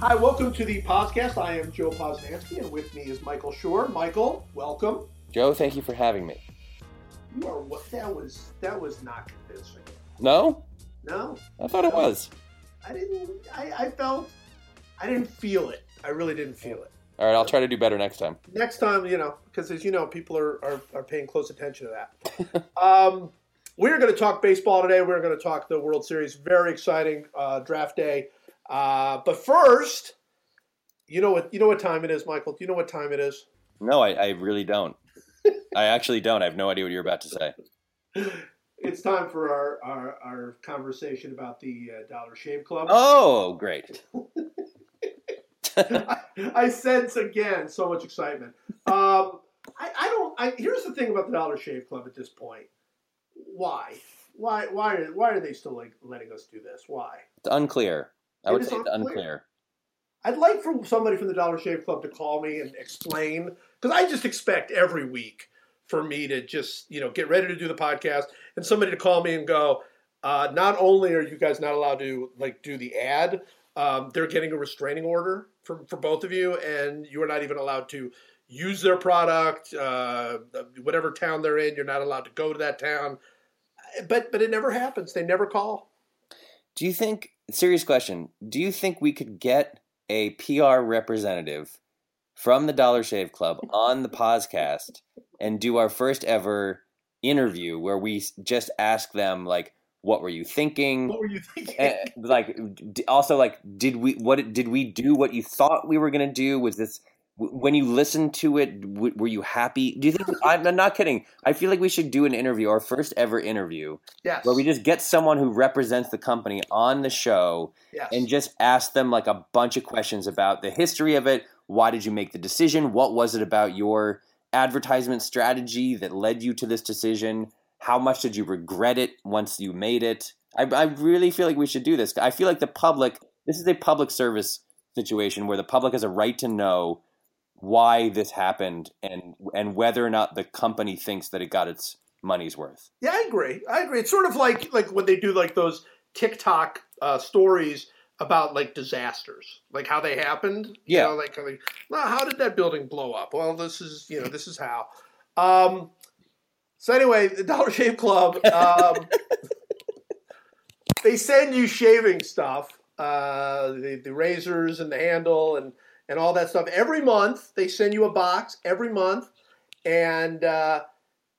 Hi, welcome to the podcast. I am Joe Posnanski, and with me is Michael Schur. Michael, welcome. Joe, thank you for having me. You are what? That was that was not convincing. No, No, I thought it was. I didn't. I, I felt. I didn't feel it. I really didn't feel it. All right, I'll try to do better next time. Next time, you know, because as you know, people are, are, are paying close attention to that. um, we're going to talk baseball today. We're going to talk the World Series. Very exciting uh, draft day. Uh, but first, you know what? You know what time it is, Michael. Do you know what time it is? No, I, I really don't. I actually don't. I have no idea what you're about to say. It's time for our, our, our conversation about the uh, Dollar Shave Club. Oh, great. I, I sense again so much excitement. Um, I, I don't. I, here's the thing about the Dollar Shave Club at this point. Why? Why? Why? Are, why are they still like letting us do this? Why? It's unclear. I would say it's unclear. unclear. I'd like for somebody from the Dollar Shave Club to call me and explain because I just expect every week for me to just you know get ready to do the podcast and somebody to call me and go. Uh, not only are you guys not allowed to like do the ad, um, they're getting a restraining order for for both of you, and you are not even allowed to use their product. Uh, whatever town they're in, you're not allowed to go to that town. But but it never happens. They never call. Do you think, serious question, do you think we could get a PR representative from the Dollar Shave Club on the podcast and do our first ever interview where we just ask them, like, what were you thinking? What were you thinking? Eh, like also like did we what did we do what you thought we were going to do was this when you listened to it w- were you happy? Do you think I'm I'm not kidding. I feel like we should do an interview our first ever interview yes. where we just get someone who represents the company on the show yes. and just ask them like a bunch of questions about the history of it. Why did you make the decision? What was it about your advertisement strategy that led you to this decision? How much did you regret it once you made it? I, I really feel like we should do this. I feel like the public this is a public service situation where the public has a right to know why this happened and and whether or not the company thinks that it got its money's worth Yeah, I agree. I agree. It's sort of like like when they do like those TikTok uh, stories about like disasters, like how they happened. You Yeah. know, like, like well, how did that building blow up? Well, this is you know this is how. Um, so anyway, the Dollar Shave Club. Um, they send you shaving stuff, uh, the, the razors and the handle and and all that stuff every month. They send you a box every month, and uh,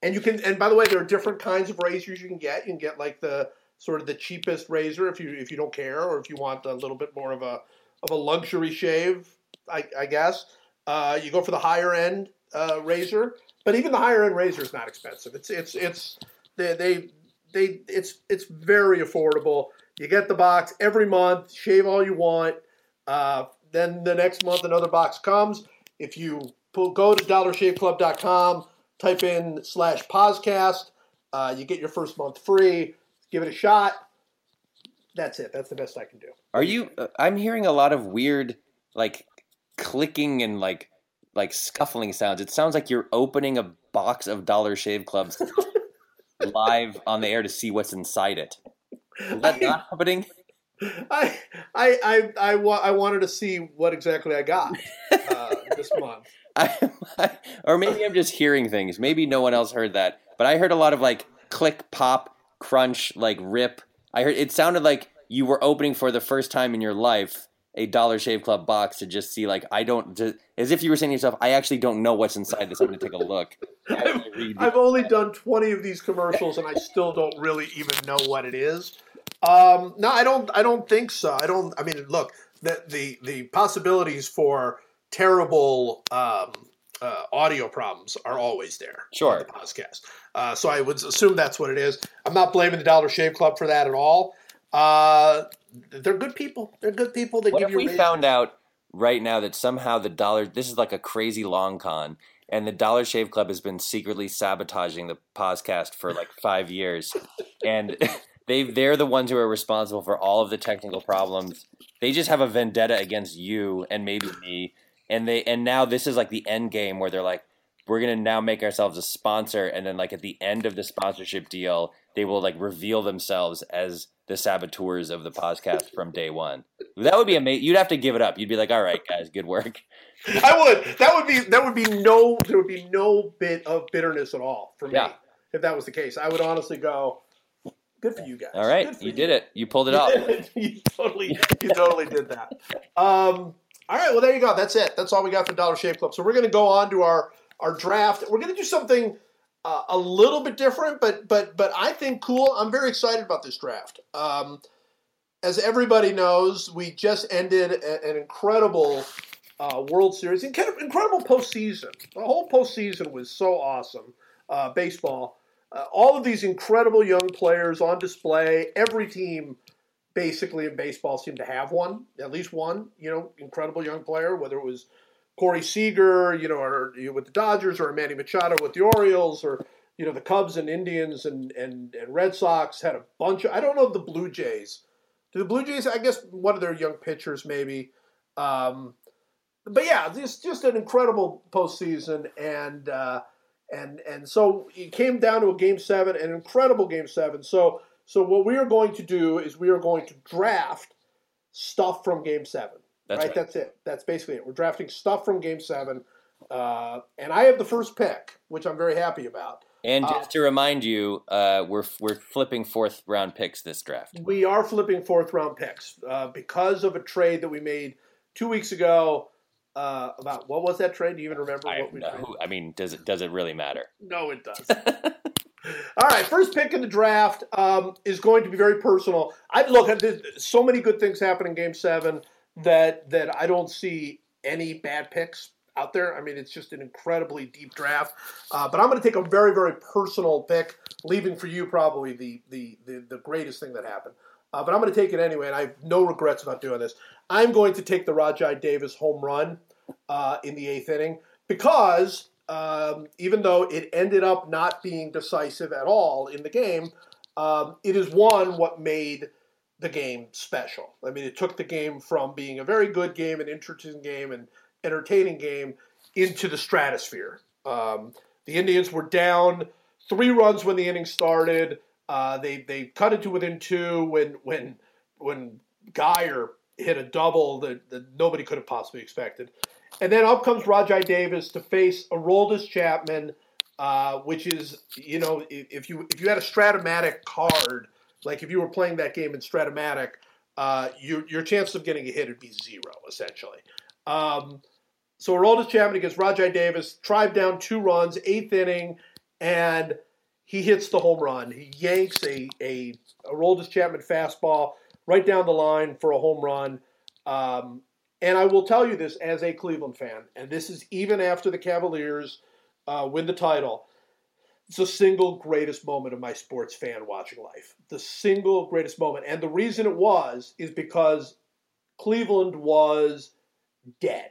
and you can. And by the way, there are different kinds of razors you can get. You can get like the sort of the cheapest razor if you if you don't care, or if you want a little bit more of a of a luxury shave. I, I guess uh, you go for the higher end uh, razor, but even the higher end razor is not expensive. It's it's it's they, they they it's it's very affordable. You get the box every month, shave all you want. Uh, then the next month another box comes. If you pull, go to dollarshaveclub.com, type in slash podcast, uh, you get your first month free. Give it a shot. That's it. That's the best I can do. Are you? Uh, I'm hearing a lot of weird, like clicking and like like scuffling sounds. It sounds like you're opening a box of Dollar Shave Clubs live on the air to see what's inside it. Is that not happening? I I I I, wa- I wanted to see what exactly I got uh, this month. I, or maybe I'm just hearing things. Maybe no one else heard that, but I heard a lot of like click, pop, crunch, like rip. I heard it sounded like you were opening for the first time in your life a Dollar Shave Club box to just see like I don't just, as if you were saying to yourself, I actually don't know what's inside this. I'm going to take a look. I read the- I've only done 20 of these commercials and I still don't really even know what it is. Um, no, I don't. I don't think so. I don't. I mean, look, the the, the possibilities for terrible um, uh, audio problems are always there. Sure. the podcast. Uh, so I would assume that's what it is. I'm not blaming the Dollar Shave Club for that at all. Uh, they're good people. They're good people. They give. What give if you. we found out right now that somehow the dollar this is like a crazy long con and the Dollar Shave Club has been secretly sabotaging the podcast for like five years, and they they're the ones who are responsible for all of the technical problems. They just have a vendetta against you and maybe me, and they and now this is like the end game where they're like, we're gonna now make ourselves a sponsor, and then like at the end of the sponsorship deal, they will like reveal themselves as the saboteurs of the podcast from day one. That would be amazing. You'd have to give it up. You'd be like, "All right, guys, good work." I would. That would be. That would be no. There would be no bit of bitterness at all for me Yeah. if that was the case. I would honestly go. Good for you guys. All right, for you did it. You pulled it off. you totally, you totally did that. Um, all right, well there you go. That's it. That's all we got for Dollar Shave Club. So we're going to go on to our our draft. We're going to do something uh, a little bit different, but but but I think cool. I'm very excited about this draft. Um, as everybody knows, we just ended a, an incredible uh, World Series, Incred- incredible postseason. The whole postseason was so awesome. Uh, baseball. Uh, all of these incredible young players on display. Every team, basically in baseball, seemed to have one, at least one. You know, incredible young player. Whether it was Corey Seager, you know, or you know, with the Dodgers, or Manny Machado with the Orioles, or you know, the Cubs and Indians and and, and Red Sox had a bunch of. I don't know the Blue Jays. Do the Blue Jays? I guess one of their young pitchers maybe. Um, but yeah, it's just an incredible postseason, and uh, and and so it came down to a game seven, an incredible game seven. So so what we are going to do is we are going to draft stuff from game seven. That's right? right. That's it. That's basically it. We're drafting stuff from game seven, uh, and I have the first pick, which I'm very happy about. And Uh, just to remind you, uh, we're we're flipping fourth round picks this draft. We are flipping fourth round picks uh, because of a trade that we made two weeks ago. Uh, about what was that trade? Do you even remember I, what we traded? I mean, does it does it really matter? No, it does. All right, first pick in the draft um, is going to be very personal. I look, there's so many good things happen in Game Seven that that I don't see any bad picks out there. I mean, it's just an incredibly deep draft. Uh, but I'm going to take a very very personal pick, leaving for you probably the the the, the greatest thing that happened. Uh, but I'm going to take it anyway, and I have no regrets about doing this. I'm going to take the Rajai Davis home run uh, in the eighth inning because um, even though it ended up not being decisive at all in the game, um, it is one what made the game special. I mean, it took the game from being a very good game, an interesting game, and entertaining game into the stratosphere. Um, the Indians were down three runs when the inning started. Uh, they they cut it to within two when when when Guyer hit a double that, that nobody could have possibly expected. And then up comes Rajai Davis to face Aroldis Chapman, uh, which is you know if, you if you had a Strat-O-Matic card, like if you were playing that game in Strat-O-Matic, uh, your your chance of getting a hit would be zero essentially. Um, so Aroldis Chapman against Rajai Davis, tribe down two runs, eighth inning, and he hits the home run. He yanks a a Aroldis Chapman fastball right down the line for a home run. Um, and I will tell you this as a Cleveland fan, and this is even after the Cavaliers uh, win the title. It's the single greatest moment of my sports fan watching life. The single greatest moment. And the reason it was is because Cleveland was dead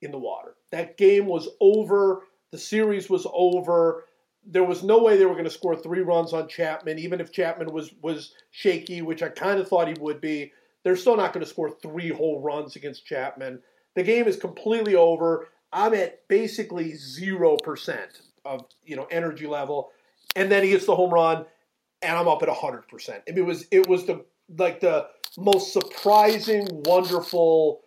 in the water. That game was over. The series was over. There was no way they were going to score three runs on Chapman, even if Chapman was was shaky, which I kind of thought he would be. They're still not going to score three whole runs against Chapman. The game is completely over. I'm at basically zero percent of you know energy level, and then he hits the home run, and I'm up at hundred percent. It was it was the like the most surprising, wonderful,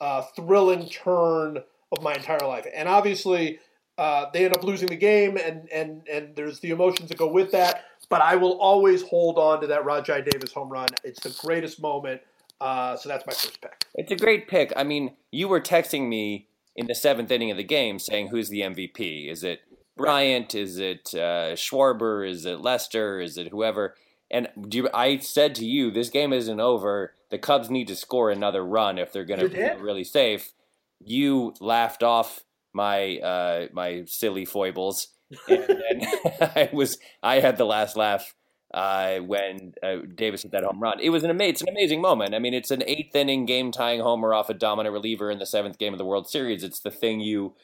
uh, thrilling turn of my entire life. And obviously, uh, they end up losing the game, and and and there's the emotions that go with that. But I will always hold on to that Rajai Davis home run. It's the greatest moment. Uh, so that's my first pick. It's a great pick. I mean, you were texting me in the seventh inning of the game saying, "Who's the MVP? Is it Bryant? Is it uh, Schwarber? Is it Lester? Is it whoever?" And do you, I said to you, "This game isn't over. The Cubs need to score another run if they're going to be really safe." You laughed off my uh, my silly foibles, and then I was I had the last laugh uh, when uh, Davis hit that home run. It was an amazing, it's an amazing moment. I mean, it's an eighth inning game tying homer off a dominant reliever in the seventh game of the World Series. It's the thing you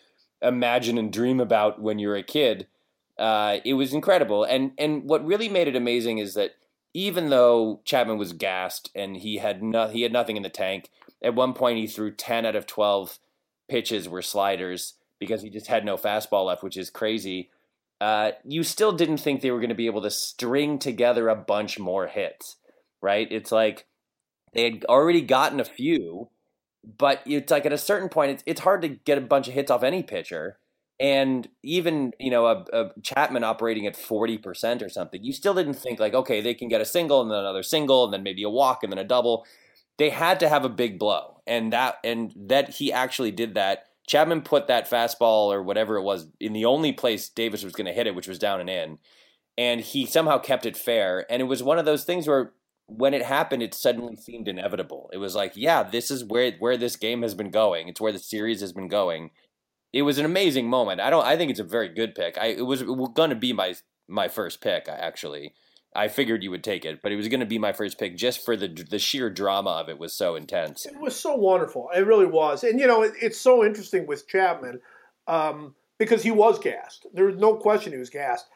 imagine and dream about when you're a kid. Uh, it was incredible, and and what really made it amazing is that even though Chapman was gassed and he had no, he had nothing in the tank. At one point, he threw ten out of twelve pitches were sliders because he just had no fastball left, which is crazy uh, you still didn't think they were going to be able to string together a bunch more hits, right? It's like they had already gotten a few, but it's like at a certain point, it's it's hard to get a bunch of hits off any pitcher. And even you know a, a Chapman operating at forty percent or something, you still didn't think like okay they can get a single and then another single and then maybe a walk and then a double. They had to have a big blow, and that and that he actually did that. Chapman put that fastball or whatever it was in the only place Davis was going to hit it, which was down and in, and he somehow kept it fair. And it was one of those things where when it happened, it suddenly seemed inevitable. It was like, yeah, this is where where this game has been going. It's where the series has been going. It was an amazing moment. I don't. I think it's a very good pick. I it was, going to be my my first pick. Actually, I figured you would take it, but it was going to be my first pick just for the the sheer drama of it was so intense. It was so wonderful. It really was, and you know, it, it's so interesting with Chapman um, because he was gassed. There was no question he was gassed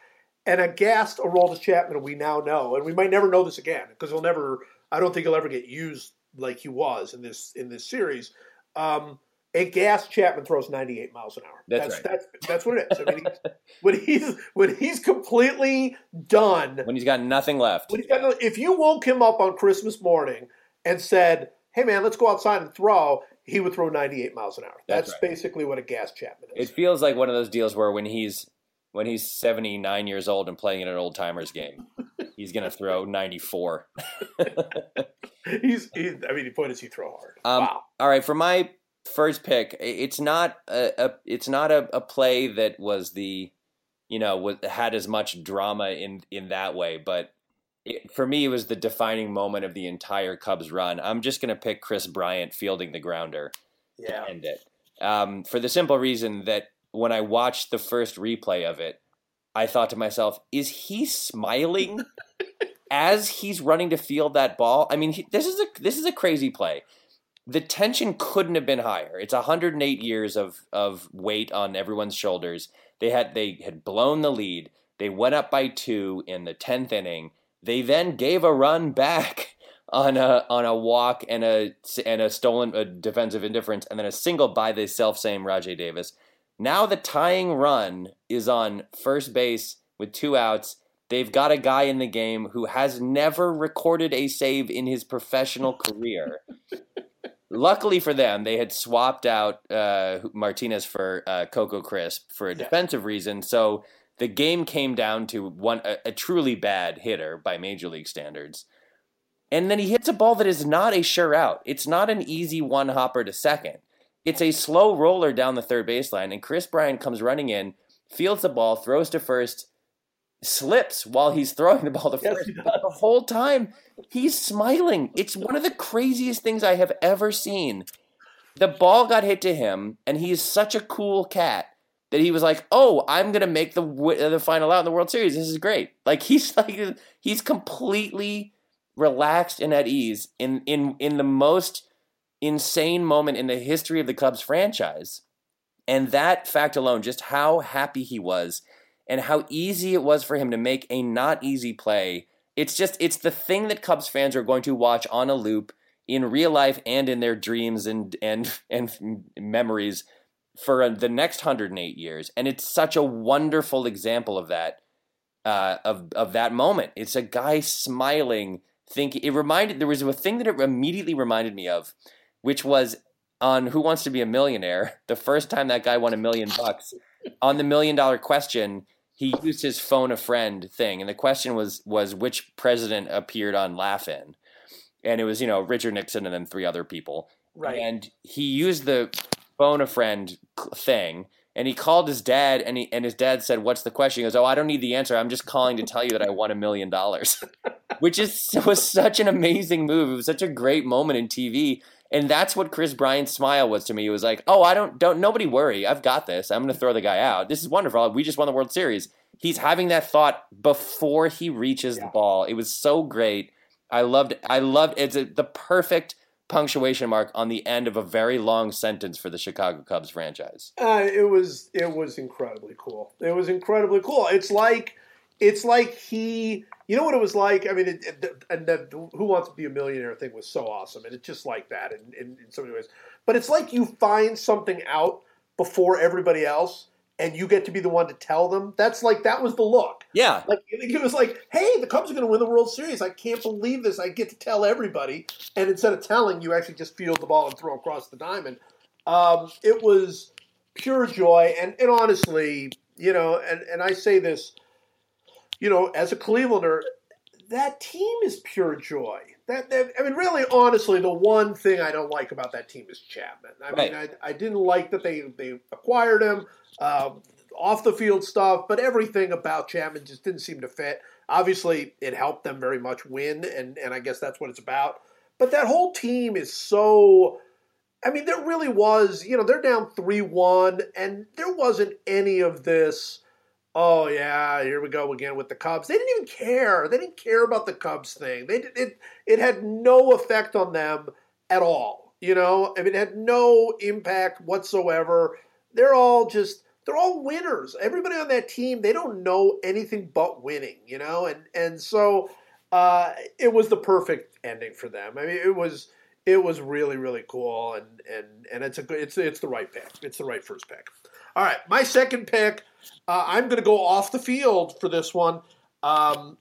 and a gassed Aroldis Chapman we now know, and we might never know this again because he'll never. I don't think he'll ever get used like he was in this in this series. Um, a gas Chapman throws 98 miles an hour. That's, that's right. That's that's what it is. I mean, he's, when he's when he's completely done, when he's got nothing left. When he's got no, if you woke him up on Christmas morning and said, "Hey man, let's go outside and throw," he would throw 98 miles an hour. That's, that's right. basically what a gas Chapman is. It feels like one of those deals where when he's when he's 79 years old and playing in an old timers game. He's going to throw 94. he's, he's, I mean, the point is he throw hard. Um, wow. All right, for my first pick, it's not a, a it's not a, a, play that was the, you know, was, had as much drama in in that way, but it, for me, it was the defining moment of the entire Cubs run. I'm just going to pick Kris Bryant fielding the grounder yeah. to end it. Um, for the simple reason that when I watched the first replay of it, I thought to myself, is he smiling as he's running to field that ball? I mean, he, this is a this is a crazy play. The tension couldn't have been higher. It's 108 years of of weight on everyone's shoulders. They had they had blown the lead. They went up by 2 in the 10th inning. They then gave a run back on a on a walk and a and a stolen a defensive indifference and then a single by the self same Rajai Davis now the tying run is on first base with two outs. They've got a guy in the game who has never recorded a save in his professional career. Luckily for them, they had swapped out uh, Martinez for uh, Coco Crisp for a defensive reason. So the game came down to one a, a truly bad hitter by major league standards. And then he hits a ball that is not a sure out. It's not an easy one hopper to second. It's a slow roller down the third baseline, and Kris Bryant comes running in, fields the ball, throws to first, slips while he's throwing the ball to yes, the whole time, he's smiling. It's one of the craziest things I have ever seen. The ball got hit to him, and he's such a cool cat that he was like, "Oh, I'm gonna make the the final out in the World Series. This is great." Like he's like he's completely relaxed and at ease in in in the most insane moment in the history of the Cubs franchise. And that fact alone, just how happy he was and how easy it was for him to make a not easy play. It's just, it's the thing that Cubs fans are going to watch on a loop in real life and in their dreams and, and, and memories for the next 108 years. And it's such a wonderful example of that, uh, of, of that moment. It's a guy smiling, thinking, it reminded, there was a thing that it immediately reminded me of which was on Who Wants to Be a Millionaire, the first time that guy won a million bucks, on the million dollar question, he used his phone a friend thing, and the question was was which president appeared on Laugh-In, and it was you know Richard Nixon and then three other people, right? And he used the phone a friend thing, and he called his dad, and he and his dad said, "What's the question?" He goes, "Oh, I don't need the answer. I'm just calling to tell you that I won a million dollars," which is was such an amazing move. It was such a great moment in TV and that's what Kris Bryant's smile was to me. It was like, "Oh, I don't don't nobody worry. I've got this. I'm going to throw the guy out. This is wonderful. We just won the World Series." He's having that thought before he reaches yeah. the ball. It was so great. I loved I loved it's a, the perfect punctuation mark on the end of a very long sentence for the Chicago Cubs franchise. Uh, it was it was incredibly cool. It was incredibly cool. It's like it's like he you know what it was like? I mean, it, it, and the Who Wants to Be a Millionaire thing was so awesome, and it's just like that in, in, in so many ways. But it's like you find something out before everybody else, and you get to be the one to tell them. That's like that was the look. Yeah. Like it was like, hey, the Cubs are going to win the World Series. I can't believe this. I get to tell everybody, and instead of telling, you actually just field the ball and throw across the diamond. Um, it was pure joy, and and honestly, you know, and and I say this, you know, as a Clevelander, that team is pure joy. That, that, I mean, really, honestly, the one thing I don't like about that team is Chapman. I Right. mean, I, I didn't like that they they acquired him, uh, off the field stuff, but everything about Chapman just didn't seem to fit. Obviously, it helped them very much win, and and I guess that's what it's about. But that whole team is so. I mean, there really was, you know, they're down 3 1, and there wasn't any of this, oh, yeah, here we go again with the Cubs. They didn't even care. They didn't care about the Cubs thing. They did, it, it had no effect on them at all. You know, I mean, it had no impact whatsoever. They're all just, they're all winners. Everybody on that team, they don't know anything but winning, you know? And, and so uh, it was the perfect ending for them. I mean, it was it was really really cool and and and it's a it's it's the right pick it's the right first pick all right my second pick uh, i'm going to go off the field for this one. Um,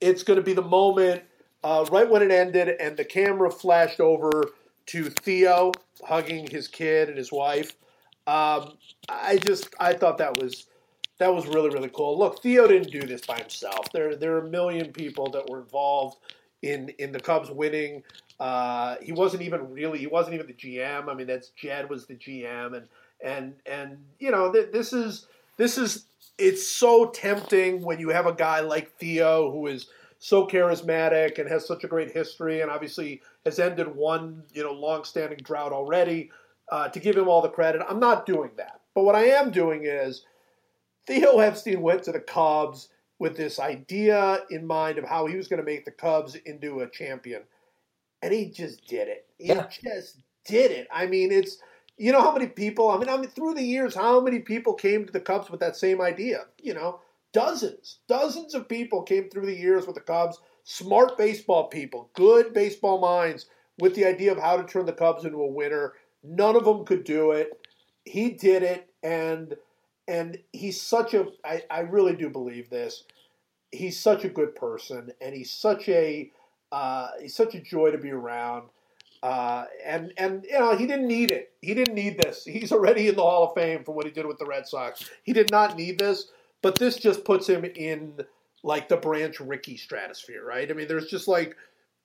it's going to be the moment uh, right when it ended and the camera flashed over to theo hugging his kid and his wife. Um, i just i thought that was that was really really cool. Look theo didn't do this by himself. There there are a million people that were involved in in the cubs winning. Uh, he wasn't even really he wasn't even the GM. I mean, that's Jed was the GM, and and and you know th- this is this is it's so tempting when you have a guy like Theo who is so charismatic and has such a great history, and obviously has ended one you know long-standing drought already. Uh, to give him all the credit, I'm not doing that. But what I am doing is Theo Epstein went to the Cubs with this idea in mind of how he was going to make the Cubs into a champion and he just did it. He Yeah. just did it. I mean, it's you know how many people. I mean, I mean, through the years, how many people came to the Cubs with that same idea? You know, dozens, dozens of people came through the years with the Cubs. Smart baseball people, good baseball minds, with the idea of how to turn the Cubs into a winner. None of them could do it. He did it, and and he's such a. I, I really do believe this. He's such a good person, and he's such a uh, he's such a joy to be around. Uh, and and you know he didn't need it. He didn't need this. He's already in the Hall of Fame for what he did with the Red Sox. He did not need this, but this just puts him in like the Branch Rickey stratosphere, right? I mean, there's just like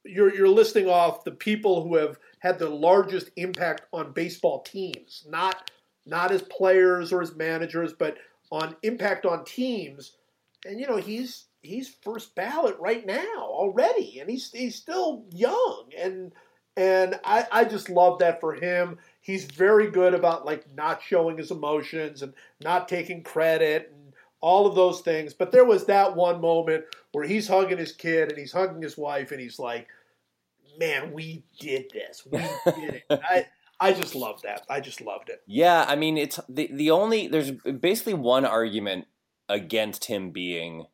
you're you're listing off the people who have had the largest impact on baseball teams, not not as players or as managers, but on impact on teams. And you know he's he's first ballot right now already, and he's he's still young, and and I I just love that for him. He's very good about like not showing his emotions and not taking credit and all of those things. But there was that one moment where he's hugging his kid and he's hugging his wife, and he's like, "Man, we did this. We did it." I I just loved that. I just loved it. Yeah, I mean, it's the the only there's basically one argument against him being.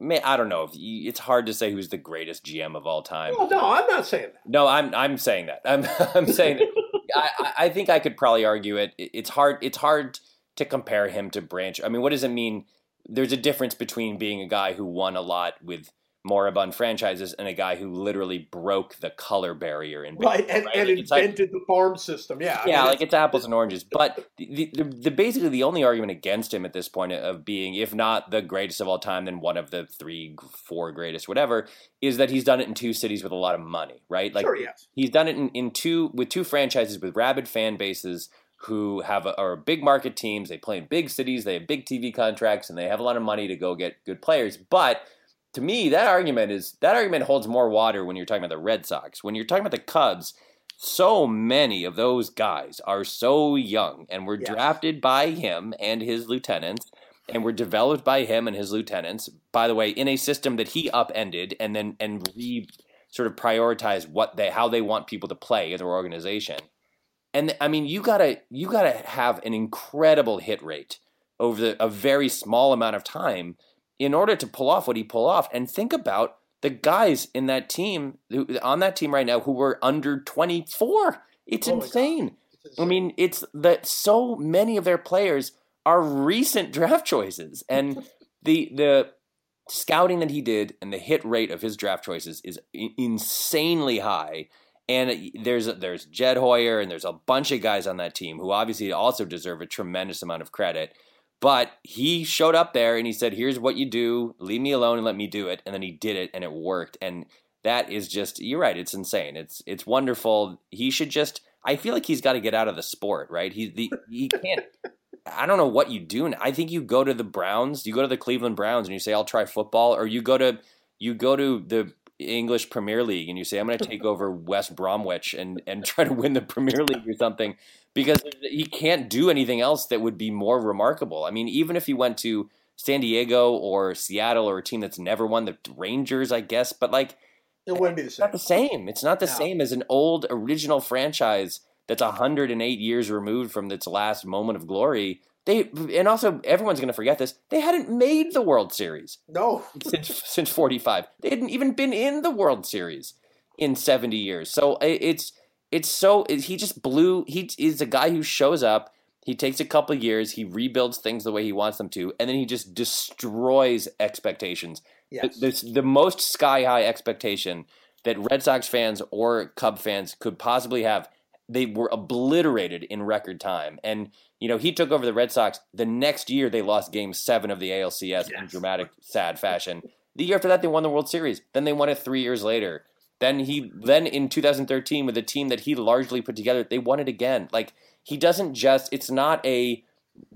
May- I don't know if you, it's hard to say who's the greatest GM of all time. Well, no, I'm not saying that. No, I'm I'm saying that. I'm I'm saying that. I, I- think I could probably argue it. It- It's hard. It's hard to compare him to Branch. I mean, what does it mean? There's a difference between being a guy who won a lot with moribund franchises and a guy who literally broke the color barrier in Right, and, right? and it's like- invented the farm system. Yeah, I yeah, mean, like it's apples and oranges. But the, the, the basically the only argument against him at this point of being, if not the greatest of all time, then one of the three, four greatest, whatever, is that he's done it in two cities with a lot of money, right? Like sure, yes. he's done it in, in two with two franchises with rabid fan bases who have a, are big market teams. They play in big cities. They have big TV contracts, and they have a lot of money to go get good players. But to me, that argument is that argument holds more water when you're talking about the Red Sox. When you're talking about the Cubs, so many of those guys are so young and were Yes. drafted by him and his lieutenants and were developed by him and his lieutenants by the way in a system that he upended and then and re sort of prioritize what they how they want people to play in their organization and i mean you gotta you gotta have an incredible hit rate over the, a very small amount of time in order to pull off what he pulled off and think about the guys in that team who, on that team right now who were under 24 it's Oh my God. insane I mean, it's that so many of their players are recent draft choices, and the the scouting that he did and the hit rate of his draft choices is insanely high. And there's there's Jed Hoyer and there's a bunch of guys on that team who obviously also deserve a tremendous amount of credit. But he showed up there and he said, "Here's what you do. Leave me alone and let me do it." And then he did it and it worked. And that is just you're right. It's insane. It's it's wonderful. He should just. I feel like he's got to get out of the sport, right? He the, he can't. I don't know what you do. I think you go to the Browns, you go to the Cleveland Browns, and you say, "I'll try football," or you go to you go to the English Premier League and you say, "I'm going to take over West Bromwich and and try to win the Premier League or something," because he can't do anything else that would be more remarkable. I mean, even if he went to San Diego or Seattle or a team that's never won, the Rangers, I guess, but like. It wouldn't be the same. Not the same. It's not the no. same as an old original franchise that's 108 years removed from its last moment of glory. They and also everyone's going to forget this. They hadn't made the World Series. No, since since 45. They hadn't even been in the World Series in 70 years. So it's it's so he just blew. He is a guy who shows up. He takes a couple years. He rebuilds things the way he wants them to, and then he just destroys expectations. Yes. The, the, most sky high expectation that Red Sox fans or Cub fans could possibly have they were obliterated in record time. And you know, he took over the Red Sox. The next year, they lost Game Seven of the ALCS yes. in dramatic, sad fashion. The year after that, they won the World Series. Then they won it three years later. Then he, then in 2013, with a team that he largely put together, they won it again. Like he doesn't just. It's not a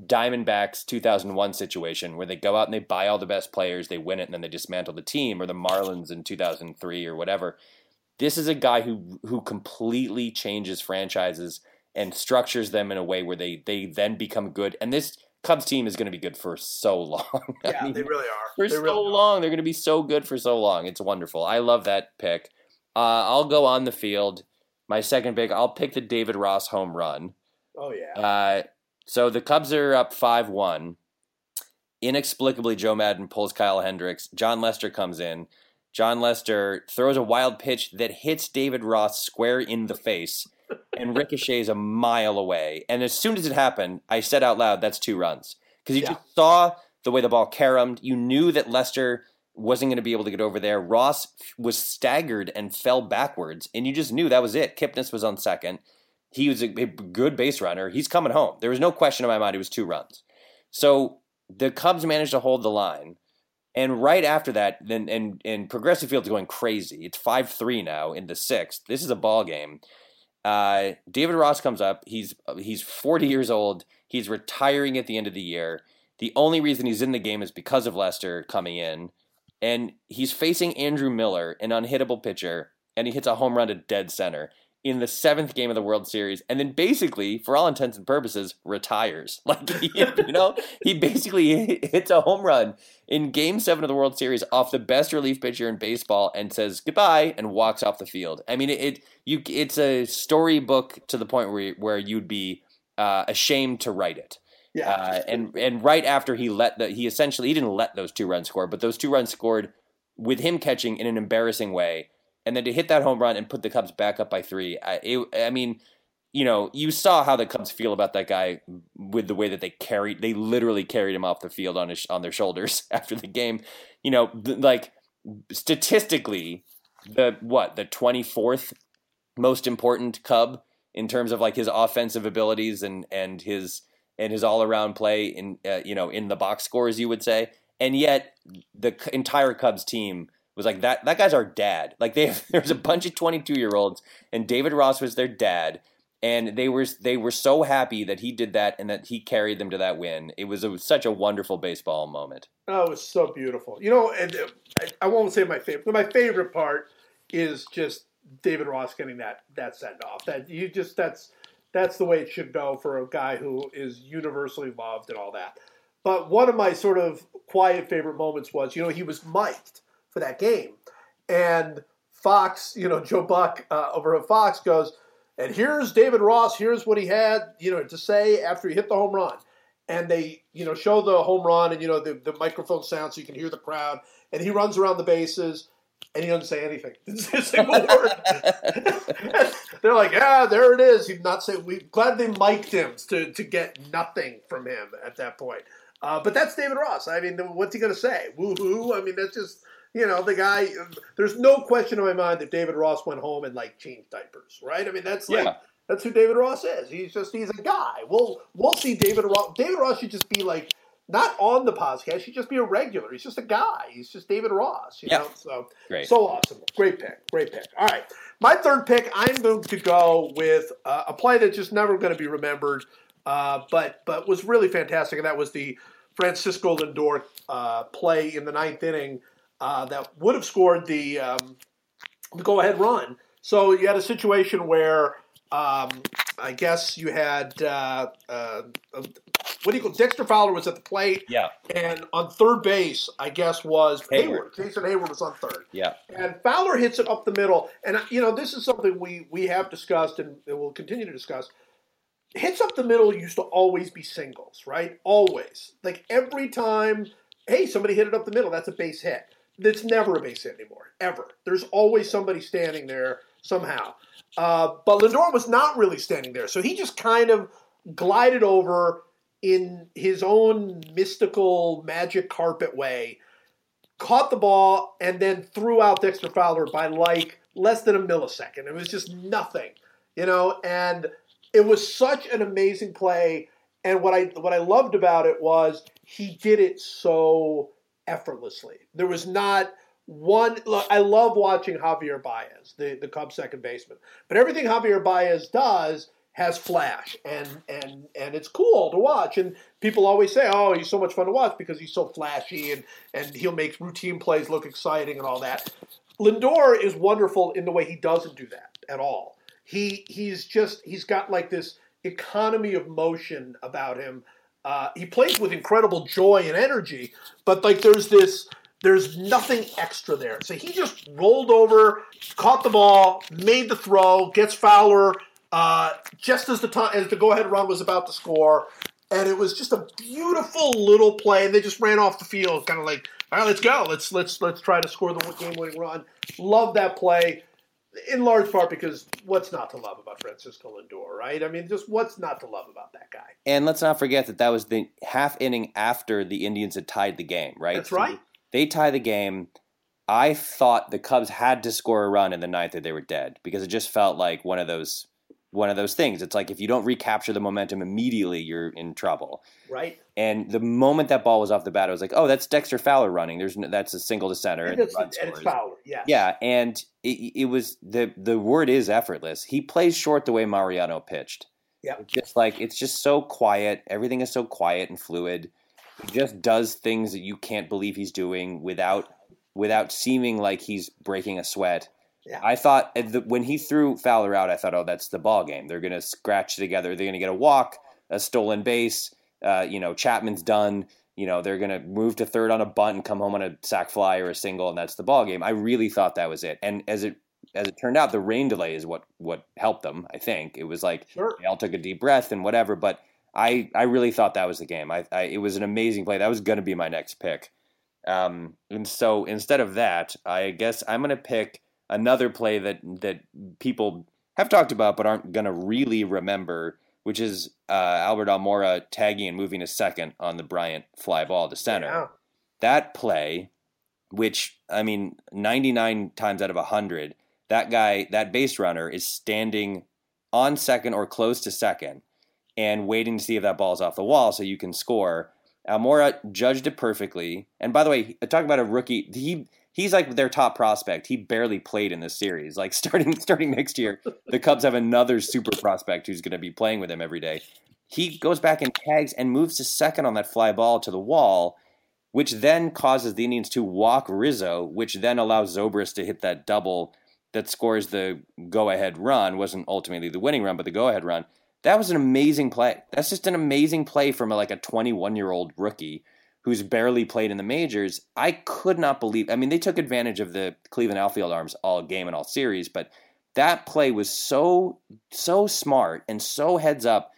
Diamondbacks 2001 situation where they go out and they buy all the best players, they win it, and then they dismantle the team, or the Marlins in 2003 or whatever. This is a guy who who completely changes franchises and structures them in a way where they they then become good. And this Cubs team is going to be good for so long. Yeah, I mean, they really are. For they so really long, are. they're going to be so good for so long. It's wonderful. I love that pick. Uh, I'll go on the field. My second pick, I'll pick the David Ross home run. Oh yeah. Uh, so the Cubs are up five one. Inexplicably, Joe Maddon pulls Kyle Hendricks. Jon Lester comes in. Jon Lester throws a wild pitch that hits David Ross square in the face and ricochets a mile away. And as soon as it happened, I said out loud, that's two runs. Because you yeah. just saw the way the ball caromed. You knew that Lester wasn't going to be able to get over there. Ross was staggered and fell backwards. And you just knew that was it. Kipnis was on second. He was a, good base runner. He's coming home. There was no question in my mind it was two runs. So the Cubs managed to hold the line. And right after that, then and and Progressive Field's going crazy. It's five three now in the sixth. This is a ball game. Uh, David Ross comes up. He's he's forty years old. He's retiring at the end of the year. The only reason he's in the game is because of Lester coming in, and he's facing Andrew Miller, an unhittable pitcher, and he hits a home run to dead center in the seventh game of the World Series, and then basically, for all intents and purposes, retires. Like you know, he basically hits a home run in Game Seven of the World Series off the best relief pitcher in baseball, and says goodbye and walks off the field. I mean, it, it you it's a storybook to the point where where you'd be uh, ashamed to write it. Yeah, uh, and and right after he let the he essentially he didn't let those two runs score, but those two runs scored with him catching in an embarrassing way and then to hit that home run and put the Cubs back up by three. I, it, I mean, you know, you saw how the Cubs feel about that guy with the way that they carried, they literally carried him off the field on his on their shoulders after the game. You know, th- like statistically, the what the twenty fourth most important Cub in terms of like his offensive abilities and and his and his all around play in uh, you know in the box scores, you would say, and yet the entire Cubs team was like that that guy's our dad. Like they there's a bunch of 22 year olds and David Ross was their dad and they were they were so happy that he did that and that he carried them to that win. It was, a, such a wonderful baseball moment. Oh, it was so beautiful. You know, and uh, I, I won't say my favorite, but my favorite part is just David Ross getting that that send off. That you just that's that's the way it should go for a guy who is universally loved and all that. But one of my sort of quiet favorite moments was, you know, he was mic'd for that game. And Fox, you know, Joe Buck uh, over at Fox goes, and here's David Ross. Here's what he had, you know, to say after he hit the home run. And they, you know, show the home run, and you know the, the microphone sound so you can hear the crowd. And he runs around the bases, and he doesn't say anything. Didn't say a single word. They're like, yeah, there it is. He's not saying. We glad they mic'd him to to get nothing from him at that point. Uh, but that's David Ross. I mean, what's he going to say? Woohoo! I mean, that's just you know the guy. There's no question in my mind that David Ross went home and like changed diapers, right? I mean, that's like. Yeah. That's who David Ross is. He's just he's a guy. We'll we'll see David Ross. David Ross should just be like not on the podcast. He'd just be a regular. He's just a guy. He's just David Ross. You know? So great. so awesome. Great pick. Great pick. All right. My third pick, I'm going to go with uh, a play that's just never going to be remembered, uh, but but was really fantastic, and that was the Francisco Lindor uh, play in the ninth inning uh, that would have scored the, um, the go-ahead run. So you had a situation where um, I guess you had uh, uh, what do you call Dexter Fowler was at the plate. Yeah. And on third base, I guess was Heyward. Heyward. Jason Heyward was on third. Yeah. And Fowler hits it up the middle. And you know, this is something we we have discussed and, and we'll continue to discuss. Hits up the middle used to always be singles, right? Always. Like every time, hey, somebody hit it up the middle, that's a base hit. That's never a base hit anymore, ever. There's always somebody standing there somehow. Uh, but Lindor was not really standing there, so he just kind of glided over in his own mystical magic carpet way, caught the ball, and then threw out Dexter Fowler by like less than a millisecond. It was just nothing, you know, and it was such an amazing play. And what I what I loved about it was he did it so effortlessly. There was not one look, I love watching Javier Baez, the, the Cubs second baseman. But everything Javier Baez does has flash and and and it's cool to watch. And people always say oh he's so much fun to watch because he's so flashy and and he'll make routine plays look exciting and all that. Lindor is wonderful in the way he doesn't do that at all. He he's just he's got like this economy of motion about him. Uh, he plays with incredible joy and energy but like there's this there's nothing extra there. So he just rolled over caught the ball made the throw gets fowler uh, just as the time as the go ahead run was about to score, and it was just a beautiful little play. And they just ran off the field, kind of like, all right, let's go, let's let's let's try to score the game winning run. Love that play. In large part because what's not to love about Francisco Lindor, right? I mean, just what's not to love about that guy? And let's not forget that that was the half inning after the Indians had tied the game, right? That's right. So they tie the game. I thought the Cubs had to score a run in the ninth that they were dead because it just felt like one of those one of those things. It's like if you don't recapture the momentum immediately, you're in trouble. Right. And the moment that ball was off the bat, I was like, "Oh, that's Dexter Fowler running. There's no, that's a single to center, and, and, it's, and it's Fowler. Yeah. Yeah, and it, it, was the the word is effortless. He plays short the way Mariano pitched. Yeah. just like it's just so quiet. Everything is so quiet and fluid. He just does things that you can't believe he's doing without without seeming like he's breaking a sweat. Yeah. I thought when he threw Fowler out, I thought, oh, that's the ball game. They're going to scratch together. They're going to get a walk, a stolen base. Uh, you know, Chapman's done. You know, they're going to move to third on a bunt and come home on a sac fly or a single, and that's the ball game. I really thought that was it. And as it as it turned out, the rain delay is what what helped them. I think it was like sure. they all took a deep breath and whatever. But I I really thought that was the game. I, I it was an amazing play. That was going to be my next pick. Um, and so instead of that, I guess I'm going to pick another play that that people have talked about but aren't going to really remember, which is uh, Albert Almora tagging and moving a second on the Bryant fly ball to center. Yeah. That play, which I mean, 99 times out of 100, that guy, that base runner, is standing on second or close to second and waiting to see if that ball's off the wall so you can score. Almora judged it perfectly. And by the way, talk about a rookie. He he's like their top prospect. He barely played in this series. Like starting starting next year, the Cubs have another super prospect who's going to be playing with him every day. He goes back and tags and moves to second on that fly ball to the wall, which then causes the Indians to walk Rizzo, which then allows Zobrist to hit that double that scores the go-ahead run. wasn't ultimately the winning run, but the go-ahead run. That was an amazing play. That's just an amazing play from a, like a 21 year old rookie who's barely played in the majors, I could not believe. I mean, they took advantage of the Cleveland outfield arms all game and all series, but that play was so so smart and so heads up,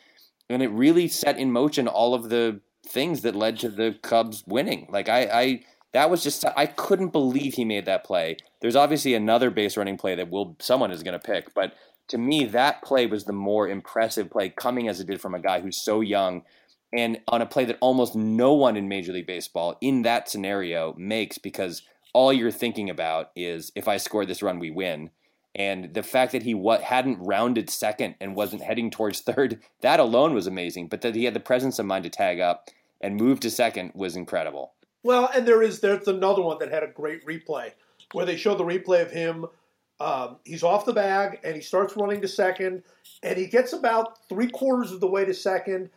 and it really set in motion all of the things that led to the Cubs winning. Like I, I that was just I couldn't believe he made that play. There's obviously another base running play that will someone is going to pick, but to me that play was the more impressive play coming as it did from a guy who's so young and on a play that almost no one in Major League Baseball in that scenario makes because all you're thinking about is if I score this run we win. And the fact that he what hadn't rounded second and wasn't heading towards third, that alone was amazing. But that he had the presence of mind to tag up and move to second was incredible. Well, and there is there's another one that had a great replay where they show the replay of him. Um, he's off the bag and he starts running to second, and he gets about three quarters of the way to second,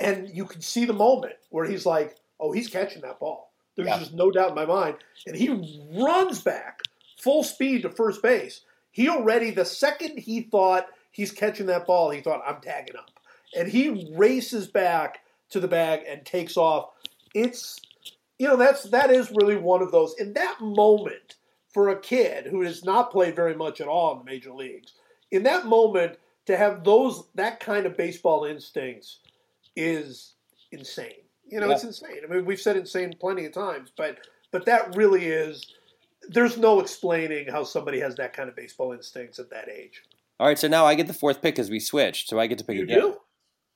and you can see the moment where he's like, "Oh, he's catching that ball." There's yeah. just no doubt in my mind, and he runs back full speed to first base. He already the second he thought he's catching that ball, he thought I'm tagging up, and he races back to the bag and takes off. It's you know, that's that is really one of those. In that moment, for a kid who has not played very much at all in the major leagues, in that moment to have those that kind of baseball instincts is insane. You know, yeah. it's insane. I mean, we've said insane plenty of times, but but that really is. There's no explaining how somebody has that kind of baseball instincts at that age. All right, so now I get the fourth pick because we switched, so I get to pick you again. Do?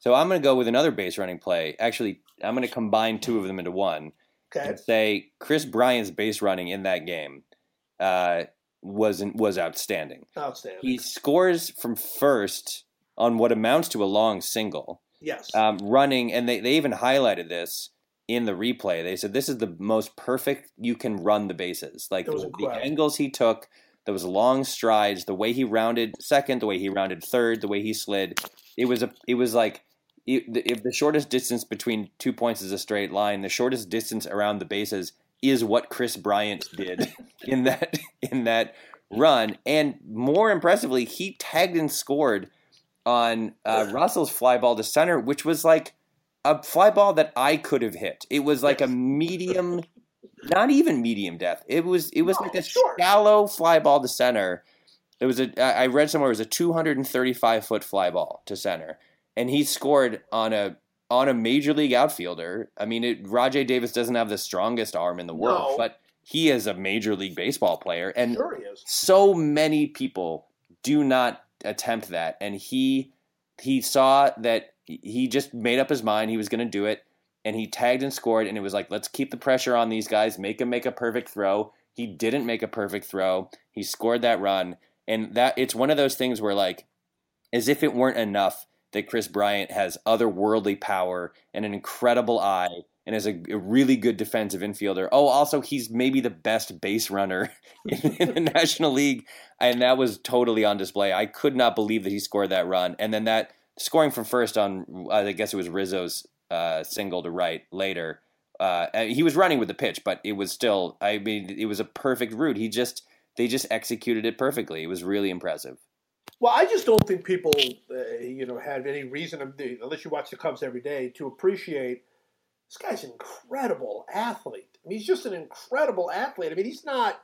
So I'm going to go with another base running play. Actually, I'm going to combine two of them into one. Okay. And say Kris Bryant's base running in that game uh, was was outstanding. Outstanding. He scores from first on what amounts to a long single. Yes. Um, running, and they, they even highlighted this in the replay. They said this is the most perfect you can run the bases. Like the, the angles he took, those long strides, the way he rounded second, the way he rounded third, the way he slid. It was a it was like if the shortest distance between two points is a straight line, the shortest distance around the bases is what Kris Bryant did in that in that run. And more impressively, he tagged and scored on uh, Russell's fly ball to center, which was like a fly ball that I could have hit. It was like a medium, not even medium depth. It was it was like a sure. shallow fly ball to center. It was a I read somewhere it was a 235 foot fly ball to center and he scored on a on a major league outfielder. I mean, it, Rajai Davis doesn't have the strongest arm in the world, no. but he is a major league baseball player, and sure so many people do not attempt that, and he he saw that he just made up his mind he was going to do it, and he tagged and scored, and it was like, let's keep the pressure on these guys, make him make a perfect throw. He didn't make a perfect throw. He scored that run, and that it's one of those things where like, as if it weren't enough that Kris Bryant has otherworldly power and an incredible eye and is a, a, really good defensive infielder. Oh, also he's maybe the best base runner in, in, the National League, and that was totally on display. I could not believe that he scored that run, and then that scoring from first on I guess it was Rizzo's uh, single to right later. Uh, he was running with the pitch, but it was still. I mean, it was a perfect route. He just they just executed it perfectly. It was really impressive. Well, I just don't think people, uh, you know, have any reason, unless you watch the Cubs every day, to appreciate this guy's an incredible athlete. I mean, he's just an incredible athlete. I mean, he's not,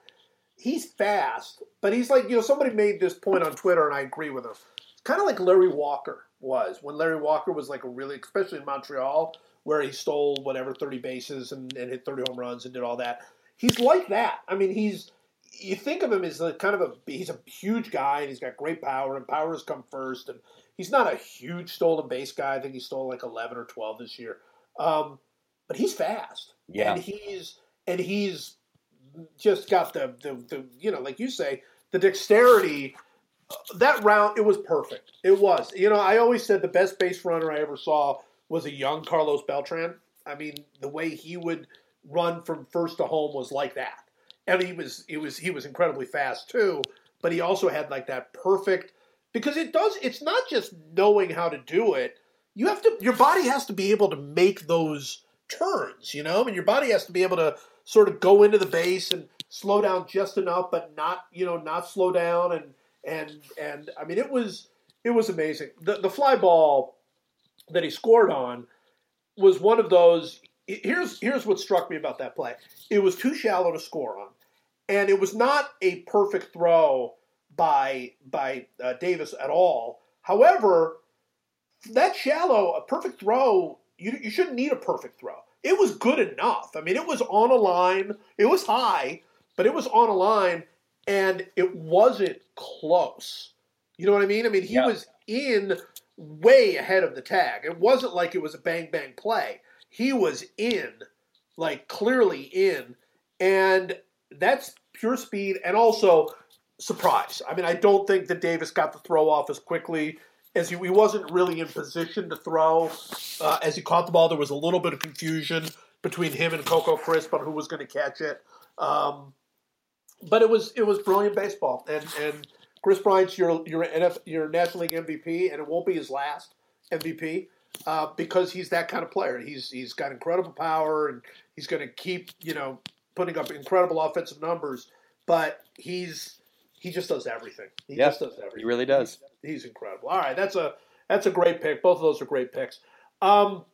he's fast, but he's like, you know, somebody made this point on Twitter, and I agree with him. It's kind of like Larry Walker was when Larry Walker was like a really, especially in Montreal, where he stole whatever 30 bases and, and hit 30 home runs and did all that. He's like that. I mean, he's you think of him as a kind of a he's a huge guy and he's got great power and power has come first and he's not a huge stolen base guy. I think he stole like eleven or twelve this year, um, but he's fast. Yeah, and he's and he's just got the, the the you know like you say the dexterity. That round it was perfect. It was. You know, I always said the best base runner I ever saw was a young Carlos Beltran. I mean, the way he would run from first to home was like that and he was he was he was incredibly fast too. But he also had like that perfect because it does. It's not just knowing how to do it. You have to. Your body has to be able to make those turns. You know, I mean, your body has to be able to sort of go into the base and slow down just enough, but not you know not slow down and and and I mean it was it was amazing. The the fly ball that he scored on was one of those. Here's here's what struck me about that play. It was too shallow to score on and it was not a perfect throw by by uh, Davis at all. However, that shallow, a perfect throw, you, you shouldn't need a perfect throw. it was good enough. I mean, it was on a line. It was high, but it was on a line, and it wasn't close. You know what I mean? I mean, he Yeah. was in way ahead of the tag. It wasn't like it was a bang bang play. He was in, like clearly in, and that's pure speed and also surprise. I mean, I don't think that Davis got the throw off as quickly as he, he wasn't really in position to throw. Uh, as he caught the ball, there was a little bit of confusion between him and Coco Crisp on who was going to catch it. Um, but it was it was brilliant baseball, and and Kris Bryant's your your NF, your National League MVP, and it won't be his last MVP uh, because he's that kind of player. He's he's got incredible power, and he's going to keep you know putting up incredible offensive numbers. But he's he just does everything. He Yeah, just does everything. He really does. He's, he's incredible. All right, that's a that's a great pick. Both of those are great picks. Um,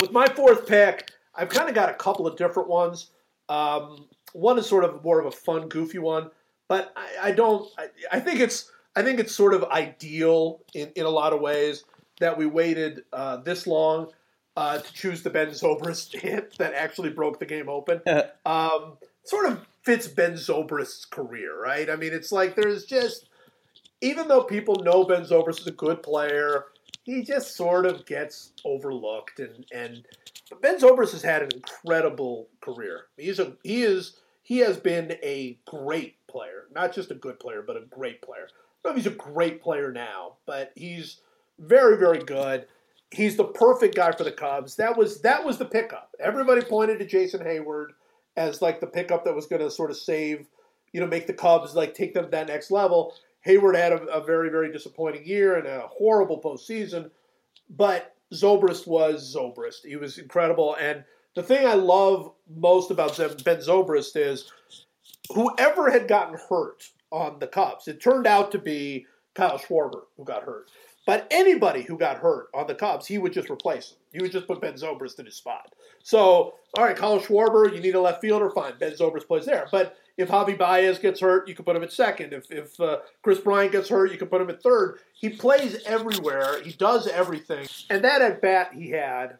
with my fourth pick, I've kind of got a couple of different ones. Um, one is sort of more of a fun, goofy one, but I, I don't. I, I think it's I think it's sort of ideal in, in a lot of ways that we waited uh, this long uh, to choose the Ben Zobrist hit that actually broke the game open. um, sort of fits Ben Zobrist's career, right? I mean, it's like there's just even though people know Ben Zobrist is a good player, he just sort of gets overlooked. And and Ben Zobrist has had an incredible career. He's a he is he has been a great player, not just a good player, but a great player. I know he's a great player now, but he's very very good. He's the perfect guy for the Cubs. That was that was the pickup. Everybody pointed to Jason Heyward as like the pickup that was going to sort of save, you know, make the Cubs like take them to that next level. Heyward had a, a very, very disappointing year and a horrible postseason, but Zobrist was Zobrist. He was incredible. And the thing I love most about Ben Zobrist is whoever had gotten hurt on the Cubs, it turned out to be Kyle Schwarber who got hurt. But anybody who got hurt on the Cubs, he would just replace him. You would just put Ben Zobrist in his spot. So, all right, Kyle Schwarber, you need a left fielder, fine. Ben Zobrist plays there. But if Javi Baez gets hurt, you can put him at second. If if uh, Kris Bryant gets hurt, you can put him at third. He plays everywhere. He does everything. And that at bat he had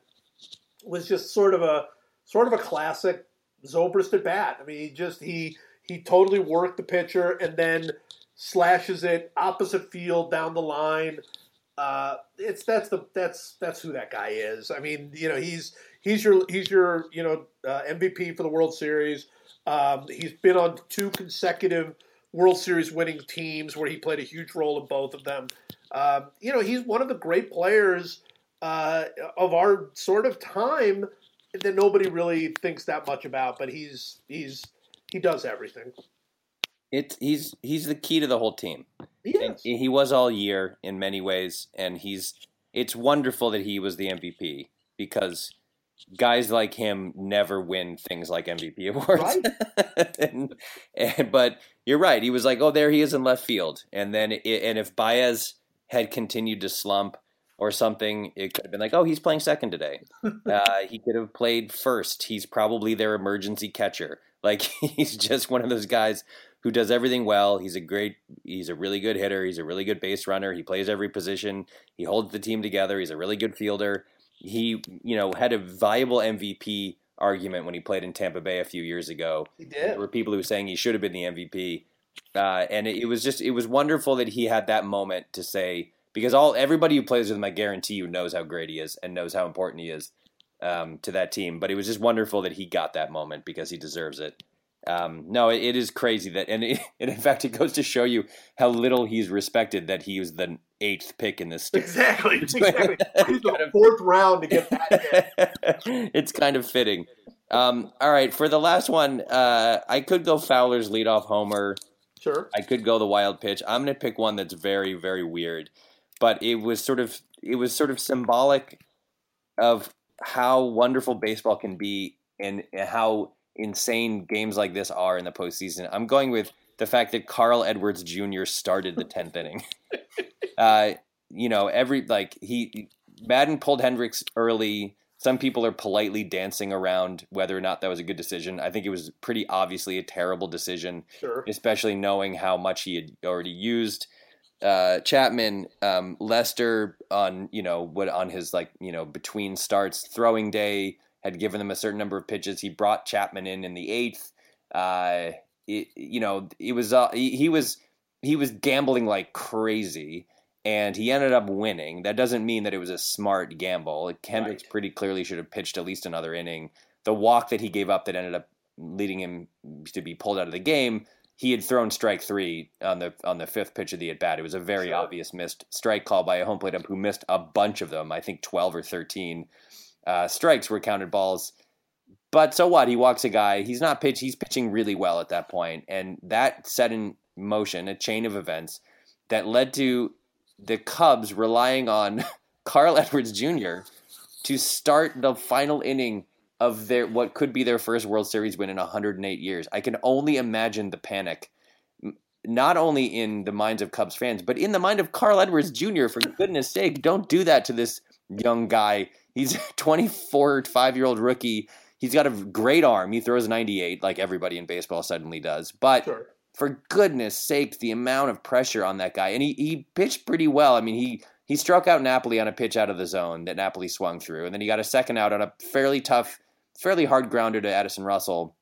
was just sort of a sort of a classic Zobrist at bat. I mean, he just he he totally worked the pitcher and then slashes it opposite field down the line. Uh, it's that's the that's that's who that guy is. I mean, you know, he's he's your he's your you know uh, MVP for the World Series. Um, he's been on two consecutive World Series winning teams where he played a huge role in both of them. Um, you know, he's one of the great players uh, of our sort of time that nobody really thinks that much about. But he's he's he does everything. It's he's he's the key to the whole team. He is. he was all year in many ways, and he's. It's wonderful that he was the MVP because guys like him never win things like MVP awards. and, and- but you're right. He was like, oh, there he is in left field, and then it, and if Baez had continued to slump or something, it could have been like, oh, he's playing second today. uh, he could have played first. He's probably their emergency catcher. Like he's just one of those guys who does everything well. He's a great, he's a really good hitter. He's a really good base runner. He plays every position. He holds the team together. He's a really good fielder. He, you know, had a viable MVP argument when he played in Tampa Bay a few years ago. He did. There were people who were saying he should have been the MVP, uh, and it, it was just, it was wonderful that he had that moment to say because all everybody who plays with him, I guarantee you, knows how great he is and knows how important he is um, to that team. But it was just wonderful that he got that moment because he deserves it. Um, no, it, it is crazy that, and, it, and in fact, it goes to show you how little he's respected that he was the eighth pick in this. Stupid Exactly. Exactly. He's the fourth round to get that. it's kind of fitting. Um, all right, for the last one, uh, I could go Fowler's leadoff homer. Sure. I could go the wild pitch. I'm going to pick one that's very, very weird, but it was sort of it was sort of symbolic of how wonderful baseball can be and how insane games like this are in the postseason. I'm going with the fact that Carl Edwards Jr. started the tenth inning. Uh, you know, every like he Maddon pulled Hendricks early. Some people are politely dancing around whether or not that was a good decision. I think it was pretty obviously a terrible decision Sure. especially knowing how much he had already used. Uh, Chapman, um, Lester on you know what on his like you know between starts throwing day had given them a certain number of pitches. He brought Chapman in in the eighth. Uh, it, you know, it was uh, he, he was he was gambling like crazy and he ended up winning. That doesn't mean that it was a smart gamble. Hendricks right. pretty clearly should have pitched at least another inning. The walk that he gave up that ended up leading him to be pulled out of the game, he had thrown strike three on the on the fifth pitch of the at bat. It was a very sure. obvious missed strike call by a home plate ump who missed a bunch of them. I think twelve or thirteen uh, strikes were counted balls. But so what? He walks a guy. He's not pitch. He's pitching really well at that point, and that set in motion a chain of events that led to the Cubs relying on Carl Edwards Jr. to start the final inning of their what could be their first World Series win in 108 years. I can only imagine the panic not only in the minds of Cubs fans, but in the mind of Carl Edwards Jr. For goodness sake, don't do that to this young guy. He's a 24, five year old rookie. He's got a great arm. He throws 98 like everybody in baseball suddenly does. But sure for goodness sake, the amount of pressure on that guy. And he, he pitched pretty well. I mean, he, he struck out Napoli on a pitch out of the zone that Napoli swung through. And then he got a second out on a fairly tough, fairly hard grounder to Addison Russell.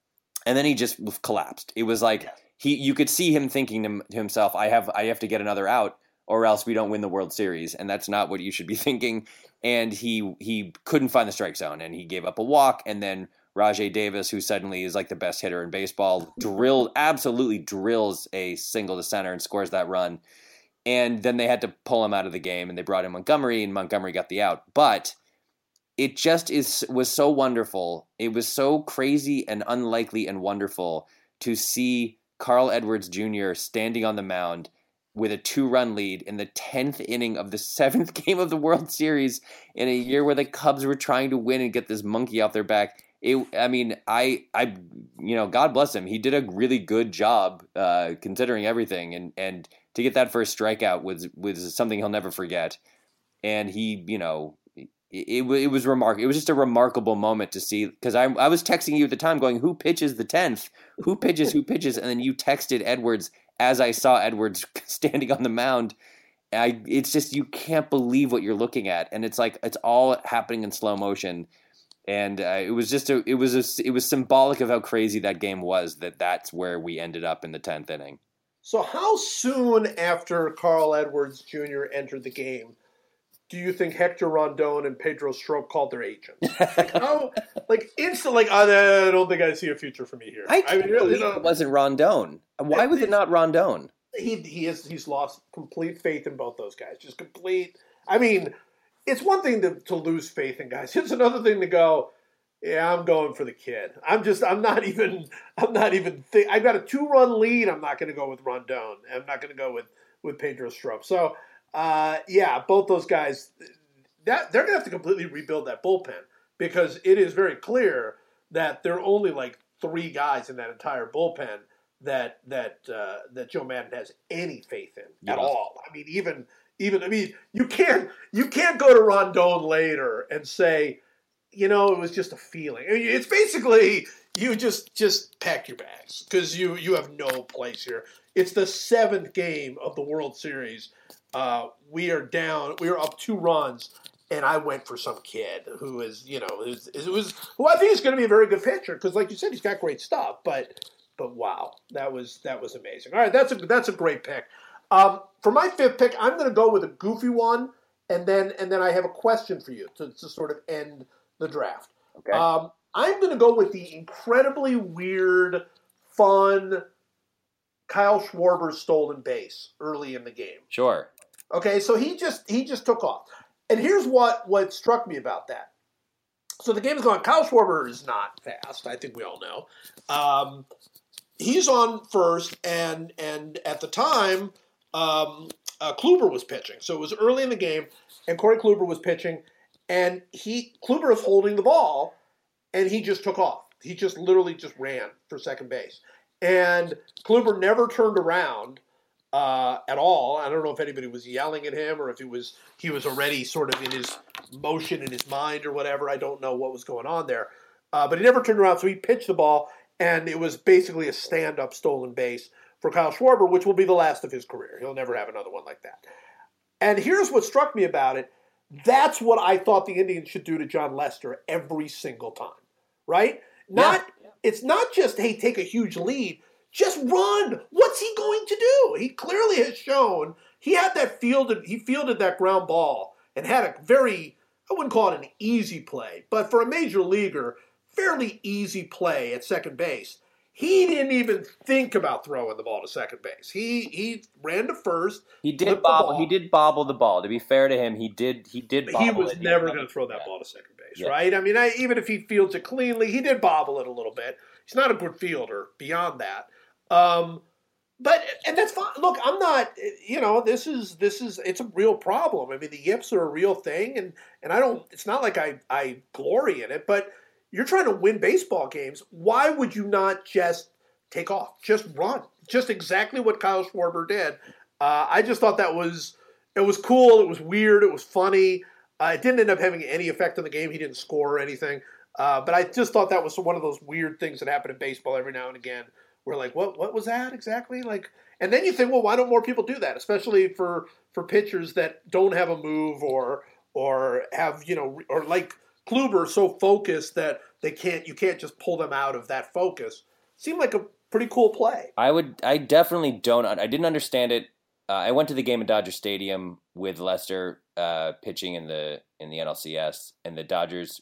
And then he just collapsed. It was like he you could see him thinking to himself, I have I have to get another out or else we don't win the World Series. And that's not what you should be thinking. And he he couldn't find the strike zone and he gave up a walk and then Rajai Davis, who suddenly is like the best hitter in baseball, drilled absolutely drills a single to center and scores that run. And then they had to pull him out of the game, and they brought in Montgomery, and Montgomery got the out. But it just is was so wonderful. It was so crazy and unlikely and wonderful to see Carl Edwards Jr. standing on the mound with a two run lead in the 10th inning of the seventh game of the World Series in a year where the Cubs were trying to win and get this monkey off their back it i mean i i you know god bless him he did a really good job uh, considering everything and and to get that first strikeout was was something he'll never forget and he you know it, it, it was remarkable. It was just a remarkable moment to see because I, I was texting you at the time going, who pitches the 10th? Who pitches? Who pitches? And then you texted Edwards as I saw Edwards standing on the mound. I, it's just, you can't believe what you're looking at. And it's like, it's all happening in slow motion and uh, it was just a it was a, it was symbolic of how crazy that game was that that's where we ended up in the 10th inning so how soon after carl edwards jr entered the game do you think hector rondon and pedro strop called their agents like how like instant like oh, I don't think i see a future for me here i, I mean, really, you know, it wasn't rondon why was it not rondon he, he has he's lost complete faith in both those guys just complete i mean it's one thing to, to lose faith in guys. It's another thing to go, yeah, I'm going for the kid. I'm just, I'm not even, I'm not even. Think, I've got a two run lead. I'm not going to go with Rondon. I'm not going to go with with Pedro Strop. So, uh, yeah, both those guys, that they're going to have to completely rebuild that bullpen because it is very clear that there are only like three guys in that entire bullpen that that uh, that Joe Maddon has any faith in at all. I mean, even even I mean, you can't you can't go to Rondon later and say, you know, it was just a feeling. I mean, it's basically you just just pack your bags because you you have no place here. It's the seventh game of the World Series. Uh, we are down. We are up two runs, and I went for some kid who is you know is, is was who I think is going to be a very good pitcher because, like you said, he's got great stuff. But but wow, that was that was amazing. All right, that's a that's a great pick. Um, for my fifth pick, I'm going to go with a goofy one, and then and then I have a question for you to, to sort of end the draft. Okay. Um, I'm going to go with the incredibly weird, fun Kyle Schwarber stolen base early in the game. Sure. Okay, so he just he just took off, and here's what what struck me about that. So the game is going. Kyle Schwarber is not fast. I think we all know. Um, he's on first, and and at the time um, uh, Kluber was pitching. So it was early in the game, and Corey Kluber was pitching, and he Kluber is holding the ball, and he just took off. He just literally just ran for second base, and Kluber never turned around uh, at all. I don't know if anybody was yelling at him or if he was he was already sort of in his motion in his mind or whatever. I don't know what was going on there, uh, but he never turned around. So he pitched the ball, and it was basically a stand-up stolen base for Kyle Schwarber, which will be the last of his career. He'll never have another one like that. And here's what struck me about it. That's what I thought the Indians should do to Jon Lester every single time, right? Not yeah. it's not just hey take a huge lead, just run. What's he going to do? He clearly has shown he had that fielded he fielded that ground ball and had a very I wouldn't call it an easy play, but for a major leaguer, fairly easy play at second base. He didn't even think about throwing the ball to second base. He he ran to first. He did bobble. He did bobble the ball. To be fair to him, he did. He did. Bobble the ball. He was it. never going to throw that ball to second base, yeah. right? I mean, I, even if he fields it cleanly, he did bobble it a little bit. He's not a good fielder. Beyond that, um, but and that's fine. Look, I'm not. You know, this is this is it's a real problem. I mean, the yips are a real thing, and and I don't. It's not like I I glory in it, but you're trying to win baseball games. Why would you not just take off, just run, just exactly what Kyle Schwarber did? Uh, I just thought that was it was cool. It was weird. It was funny. Uh, it didn't end up having any effect on the game. He didn't score or anything. Uh, but I just thought that was one of those weird things that happen in baseball every now and again we're like, what what was that exactly? Like, and then you think, well, why don't more people do that? Especially for for pitchers that don't have a move or or have you know or like Kluber so focused that they can't you can't just pull them out of that focus. Seemed like a pretty cool play. I would I definitely don't I didn't understand it. Uh, I went to the game at Dodger Stadium with Lester uh, pitching in the in the NLCS, and the Dodgers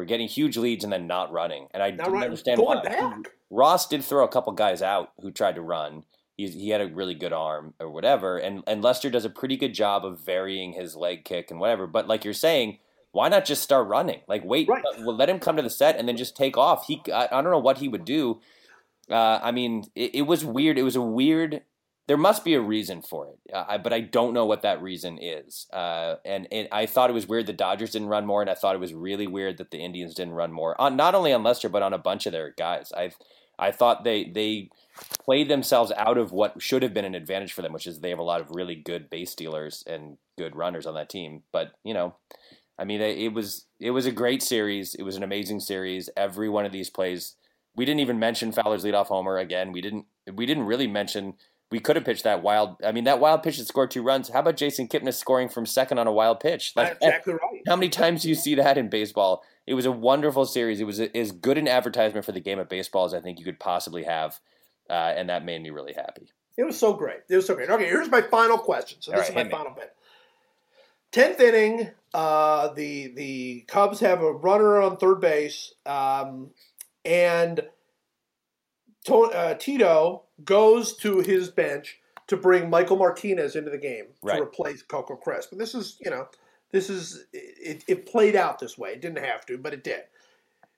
were getting huge leads and then not running, and I not didn't understand going why. Back. Ross did throw a couple guys out who tried to run. He, he had a really good arm or whatever, and and Lester does a pretty good job of varying his leg kick and whatever. But like you're saying, why not just start running? Like wait, right. let, let him come to the set and then just take off. He I, I don't know what he would do. Uh, I mean, it, it was weird. It was a weird there must be a reason for it, uh, but I don't know what that reason is. Uh, and, I thought it was weird the Dodgers didn't run more, and I thought it was really weird that the Indians didn't run more. On not only on Lester, but on a bunch of their guys. I I thought they they played themselves out of what should have been an advantage for them, which is they have a lot of really good base stealers and good runners on that team. But you know, I mean, it was it was a great series. It was an amazing series. Every one of these plays. We didn't even mention Fowler's leadoff homer again. We didn't. We didn't really mention we could have pitched that wild. I mean, that wild pitch that scored two runs. How about Jason Kipnis scoring from second on a wild pitch? Like, That's exactly right. How many times do you see that in baseball? It was a wonderful series. It was a, as good an advertisement for the game of baseball as I think you could possibly have, uh, and that made me really happy. It was so great. It was so great. Okay, here's my final question. So this right, is my final me. bit. Tenth inning, uh, the the Cubs have a runner on third base, um, and uh, Tito goes to his bench to bring Michael Martinez into the game right. to replace Coco Crisp. And this is, you know, this is it, it, played out this way. It didn't have to, but it did.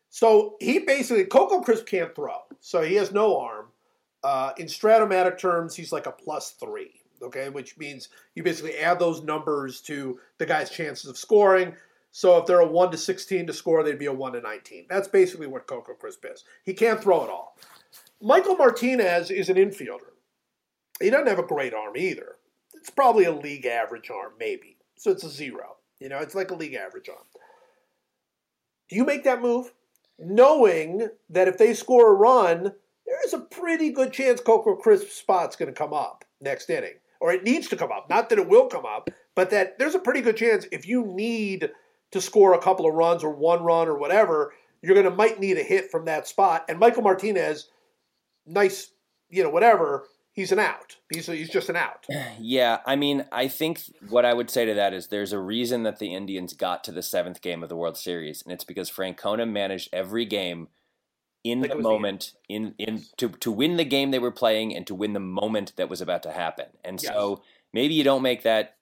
So he basically Coco Crisp can't throw, so he has no arm. Uh, in Strat-O-Matic terms, he's like a plus three. Okay, which means you basically add those numbers to the guy's chances of scoring. So if they're a one to sixteen to score, they'd be a one to nineteen. That's basically what Coco Crisp is. He can't throw at all. Michael Martinez is an infielder. He doesn't have a great arm either. It's probably a league average arm, maybe. So it's a zero. You know, it's like a league average arm. Do you make that move? Knowing that if they score a run, there is a pretty good chance Coco Crisp's spot's going to come up next inning. Or it needs to come up. Not that it will come up, but that there's a pretty good chance if you need to score a couple of runs or one run or whatever, you're going to might need a hit from that spot. And Michael Martinez nice, you know, whatever, he's an out. He's he's just an out. Yeah, I mean, I think what I would say to that is there's a reason that the Indians got to the seventh game of the World Series, and it's because Francona managed every game in the moment the in in to to win the game they were playing and to win the moment that was about to happen. And yes. so maybe you don't make that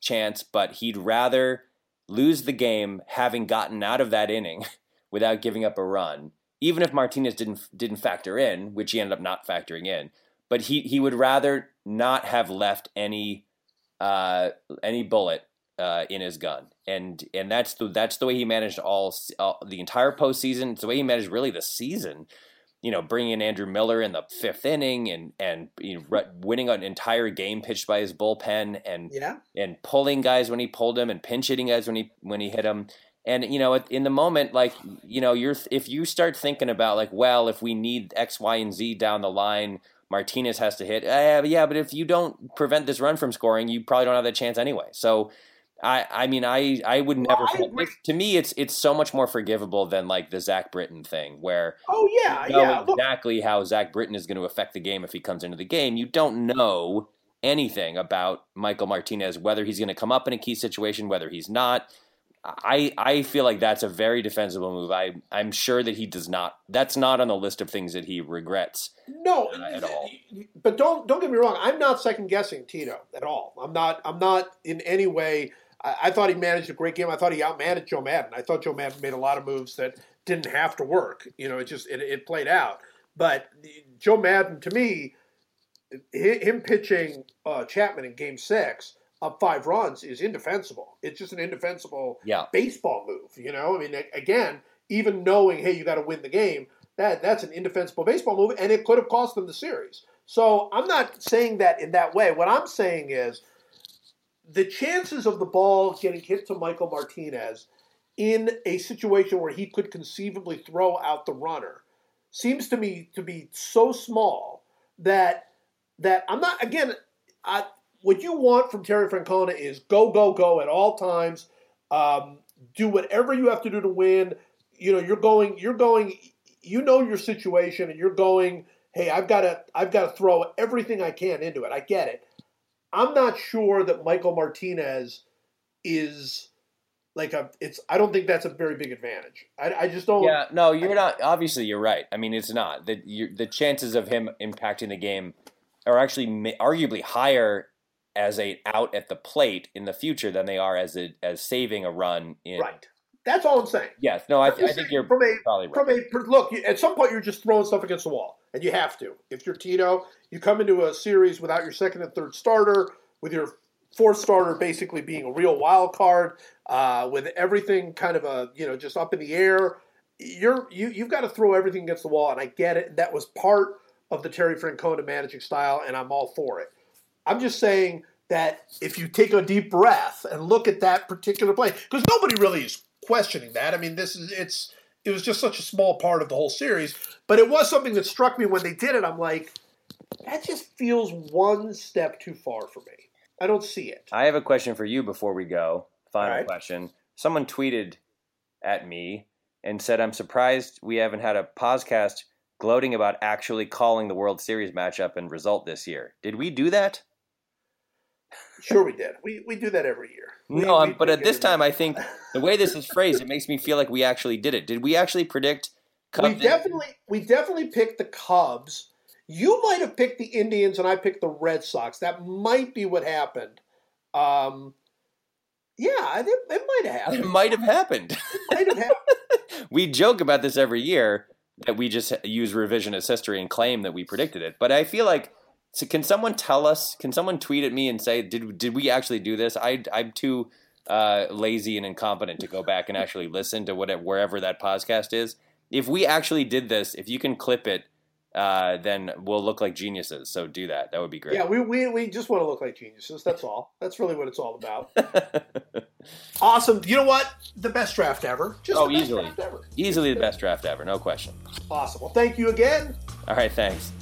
chance, but he'd rather lose the game having gotten out of that inning without giving up a run even if Martinez didn't didn't factor in, which he ended up not factoring in, but he he would rather not have left any uh, any bullet uh, in his gun, and and that's the that's the way he managed all, all the entire postseason. It's the way he managed really the season. You know, bringing in Andrew Miller in the fifth inning and and you know, winning an entire game pitched by his bullpen and yeah. and pulling guys when he pulled them and pinch hitting guys when he when he hit them and you know in the moment like you know you're if you start thinking about like well if we need x y and z down the line martinez has to hit uh, yeah but if you don't prevent this run from scoring you probably don't have that chance anyway so I, I mean, I, I would never. Well, I to me, it's it's so much more forgivable than like the Zach Britton thing, where Oh yeah, you know yeah. Look, exactly how Zach Britton is going to affect the game if he comes into the game. You don't know anything about Michael Martinez, whether he's going to come up in a key situation, whether he's not. I I feel like that's a very defensible move. I I'm sure that he does not. That's not on the list of things that he regrets. no, uh, at all. But don't don't get me wrong. I'm not second guessing Tito at all. I'm not. I'm not in any way. I, I thought he managed a great game. I thought he outmanaged Joe Maddon. I thought Joe Maddon made a lot of moves that didn't have to work. You know, it just it, it played out. But Joe Maddon, to me, him pitching uh, Chapman in Game Six up five runs is indefensible. It's just an indefensible Yeah, baseball move. You know, I mean, again, even knowing, hey, you got to win the game, that that's an indefensible baseball move, and it could have cost them the series. So I'm not saying that in that way. What I'm saying is the chances of the ball getting hit to Michael Martinez in a situation where he could conceivably throw out the runner seems to me to be so small that that I'm not again. I, what you want from Terry Francona is go go go at all times. Um, do whatever you have to do to win. You know, you're going. You're going. You know your situation, and you're going. Hey, I've got to. I've got to throw everything I can into it. I get it. I'm not sure that Michael Martinez is like a. It's. I don't think that's a very big advantage. I, I just don't. yeah. No, you're not. Obviously, you're right. I mean, it's not you the chances of him impacting the game are actually arguably higher as a out at the plate in the future than they are as a as saving a run in. Right. That's all I'm saying. Yes. No, I, I'm I think you're from a probably right. from a look. you- At some point, you're just throwing stuff against the wall, and you have to. If you're Tito, you come into a series without your second and third starter, with your fourth starter basically being a real wild card, uh, with everything kind of a you know just up in the air. You're you you've got to throw everything against the wall, and I get it. That was part of the Terry Francona managing style, and I'm all for it. I'm just saying that if you take a deep breath and look at that particular play, because nobody really is questioning that. I mean, this is it's it was just such a small part of the whole series, but it was something that struck me when they did it. I'm like, that just feels one step too far for me. I don't see it. I have a question for you before we go. Final right. question. Someone tweeted at me and said, I'm surprised we haven't had a podcast gloating about actually calling the World Series matchup and result this year. Did we do that? Sure, we did. We we do that every year. We- No, we I'm, but at this it. time, I think the way this is phrased, it makes me feel like we actually did it. Did we actually predict? we Cubs- definitely we definitely picked the Cubs. You might have picked the Indians, and I picked the Red Sox. That might be what happened. Um, yeah, I think it might have It might have happened. It might have happened. we joke about this every year that we just use revisionist history and claim that we predicted it. But I feel like, so can someone tell us? Can someone tweet at me and say, did did we actually do this? I I'm too uh, lazy and incompetent to go back and actually listen to whatever wherever that podcast is. If we actually did this, if you can clip it, uh, then we'll look like geniuses. So do that. That would be great. Yeah, we, we, we just want to look like geniuses. That's all. That's really what it's all about. Awesome. You know what? The best draft ever. Just Oh, easily. draft ever. Easily the best draft ever, no question. Awesome. Well, thank you again. All right, thanks.